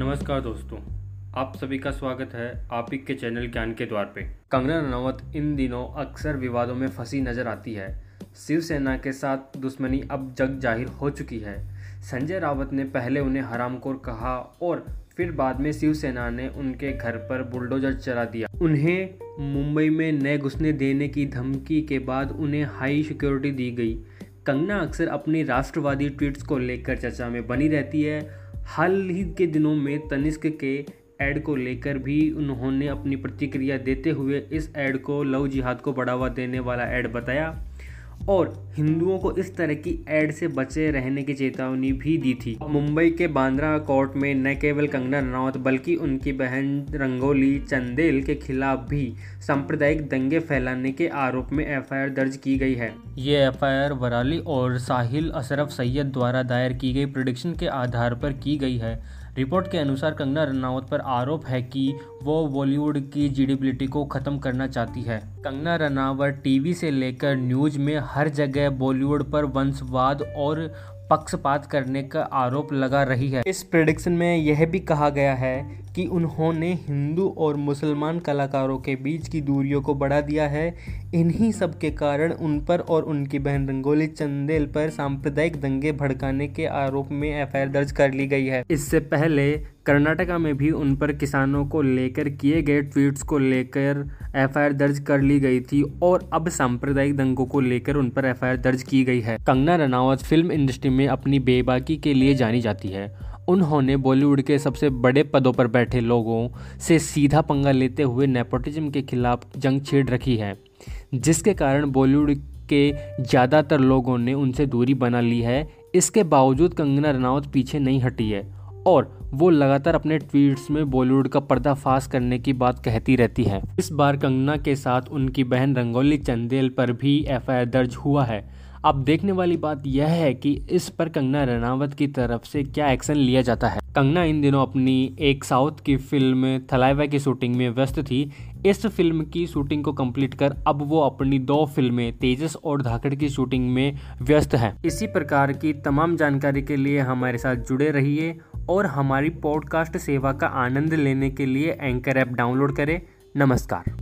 नमस्कार दोस्तों, आप सभी का स्वागत है आप ही के चैनल ज्ञान के द्वार पे। कंगना रनावत इन दिनों अक्सर विवादों में फंसी नज़र आती है। शिवसेना के साथ दुश्मनी अब जग ज़ाहिर हो चुकी है। संजय रावत ने पहले उन्हें हरामखोर कहा और फिर बाद में शिवसेना ने उनके घर पर बुलडोजर चला दिया। उन्हें मुंबई में नए घुसने देने की धमकी के बाद उन्हें हाई सिक्योरिटी दी गई। कंगना अक्सर अपनी राष्ट्रवादी ट्वीट्स को लेकर चर्चा में बनी रहती है हाल ही के दिनों में तनिष्क के ऐड को लेकर भी उन्होंने अपनी प्रतिक्रिया देते हुए इस एड को लव जिहाद को बढ़ावा देने वाला एड बताया। और हिंदुओं को इस तरह की एड से बचे रहने की चेतावनी भी दी थी। मुंबई के बांद्रा कोर्ट में न केवल कंगना रनौत, बल्कि उनकी बहन रंगोली चंदेल के खिलाफ भी सांप्रदायिक दंगे फैलाने के आरोप में एफआईआर दर्ज की गई है। ये एफआईआर वराली और साहिल अशरफ सैयद द्वारा दायर की गई प्रोडिक्शन के आधार पर की गई है। रिपोर्ट के अनुसार कंगना रनावत पर आरोप है कि वो बॉलीवुड की जीडीबिलिटी को ख़त्म करना चाहती है। कंगना रनावत टीवी से लेकर न्यूज़ में हर जगह बॉलीवुड पर वंशवाद और पक्षपात करने का आरोप लगा रही है। इस प्रेडिक्शन में यह भी कहा गया है कि उन्होंने हिंदू और मुसलमान कलाकारों के बीच की दूरियों को बढ़ा दिया है। इन्हीं सब के कारण उन पर और उनकी बहन रंगोली चंदेल पर सांप्रदायिक दंगे भड़काने के आरोप में एफआईआर दर्ज कर ली गई है। इससे पहले कर्नाटका में भी उन पर किसानों को लेकर किए गए ट्वीट्स को लेकर एफआईआर दर्ज कर ली गई थी और अब सांप्रदायिक दंगों को लेकर उन पर एफआईआर दर्ज की गई है। कंगना रनावत फ़िल्म इंडस्ट्री में अपनी बेबाकी के लिए जानी जाती है। उन्होंने बॉलीवुड के सबसे बड़े पदों पर बैठे लोगों से सीधा पंगा लेते हुए नेपोटिज्म के खिलाफ जंग छेड़ रखी है, जिसके कारण बॉलीवुड के ज़्यादातर लोगों ने उनसे दूरी बना ली है। इसके बावजूद कंगना रनावत पीछे नहीं हटी है और वो लगातार अपने ट्वीट्स में बॉलीवुड का पर्दाफाश करने की बात कहती रहती है। इस बार कंगना के साथ उनकी बहन रंगोली चंदेल पर भी एफआईआर दर्ज हुआ है। अब देखने वाली बात यह है कि इस पर कंगना रनावत की तरफ़ से क्या एक्शन लिया जाता है। कंगना इन दिनों अपनी एक साउथ की फ़िल्म थलाइवा की शूटिंग में व्यस्त थी। इस फ़िल्म की शूटिंग को कंप्लीट कर अब वो अपनी दो फ़िल्में तेजस और धाकड़ की शूटिंग में व्यस्त है। इसी प्रकार की तमाम जानकारी के लिए हमारे साथ जुड़े रहिए और हमारी पॉडकास्ट सेवा का आनंद लेने के लिए एंकर ऐप डाउनलोड करें। नमस्कार।